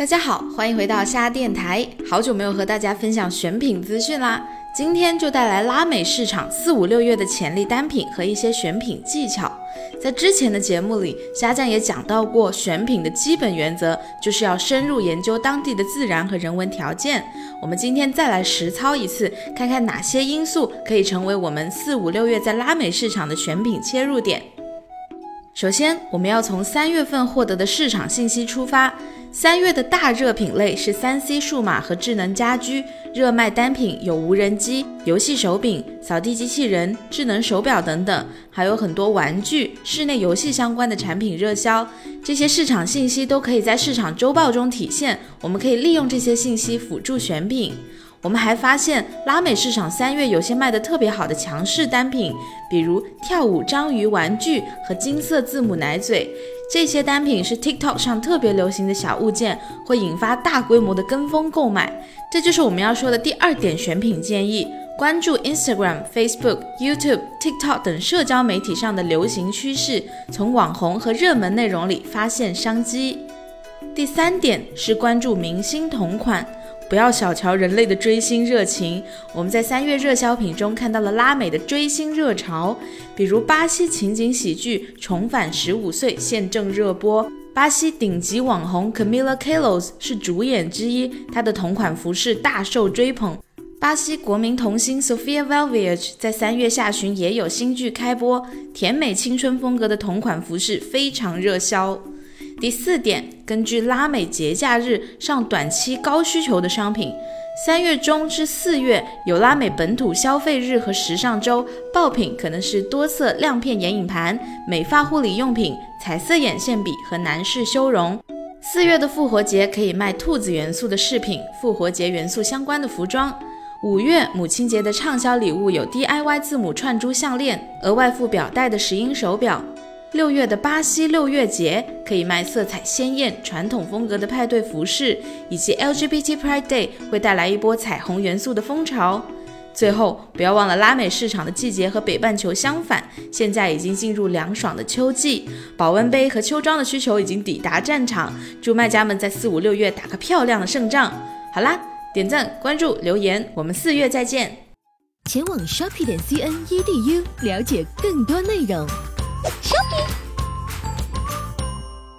大家好，欢迎回到虾电台。好久没有和大家分享选品资讯啦，今天就带来拉美市场四五六月的潜力单品和一些选品技巧。在之前的节目里，虾酱也讲到过，选品的基本原则就是要深入研究当地的自然和人文条件。我们今天再来实操一次，看看哪些因素可以成为我们四五六月在拉美市场的选品切入点。首先，我们要从三月份获得的市场信息出发。三月的大热品类是三 C 数码和智能家居，热卖单品有无人机、游戏手柄、扫地机器人、智能手表等等，还有很多玩具、室内游戏相关的产品热销。这些市场信息都可以在市场周报中体现，我们可以利用这些信息辅助选品。我们还发现，拉美市场三月有些卖的特别好的强势单品，比如跳舞章鱼玩具和金色字母奶嘴，这些单品是 TikTok 上特别流行的小物件，会引发大规模的跟风购买。这就是我们要说的第二点选品建议：关注 Instagram、Facebook、YouTube、TikTok 等社交媒体上的流行趋势，从网红和热门内容里发现商机。第三点是关注明星同款。不要小瞧人类的追星热情，我们在三月热销品中看到了拉美的追星热潮，比如巴西情景喜剧《重返十五岁》现正热播，巴西顶级网红 Camila Cabello 是主演之一，她的同款服饰大受追捧。巴西国民童星 Sofia Valverde 在三月下旬也有新剧开播，甜美青春风格的同款服饰非常热销。第四点，根据拉美节假日上短期高需求的商品，三月中至四月有拉美本土消费日和时尚周，爆品可能是多色亮片眼影盘、美发护理用品、彩色眼线笔和男士修容。四月的复活节可以卖兔子元素的饰品，复活节元素相关的服装。五月母亲节的畅销礼物有 DIY 字母串珠项链，额外附表带的石英手表。六月的巴西六月节可以卖色彩鲜艳、传统风格的派对服饰，以及 LGBT Pride Day 会带来一波彩虹元素的风潮。最后，不要忘了拉美市场的季节和北半球相反，现在已经进入凉爽的秋季，保温杯和秋装的需求已经抵达战场。祝卖家们在四五六月打个漂亮的胜仗！好啦，点赞、关注、留言，我们四月再见。前往 shopping 点 cn edu 了解更多内容。Shopping。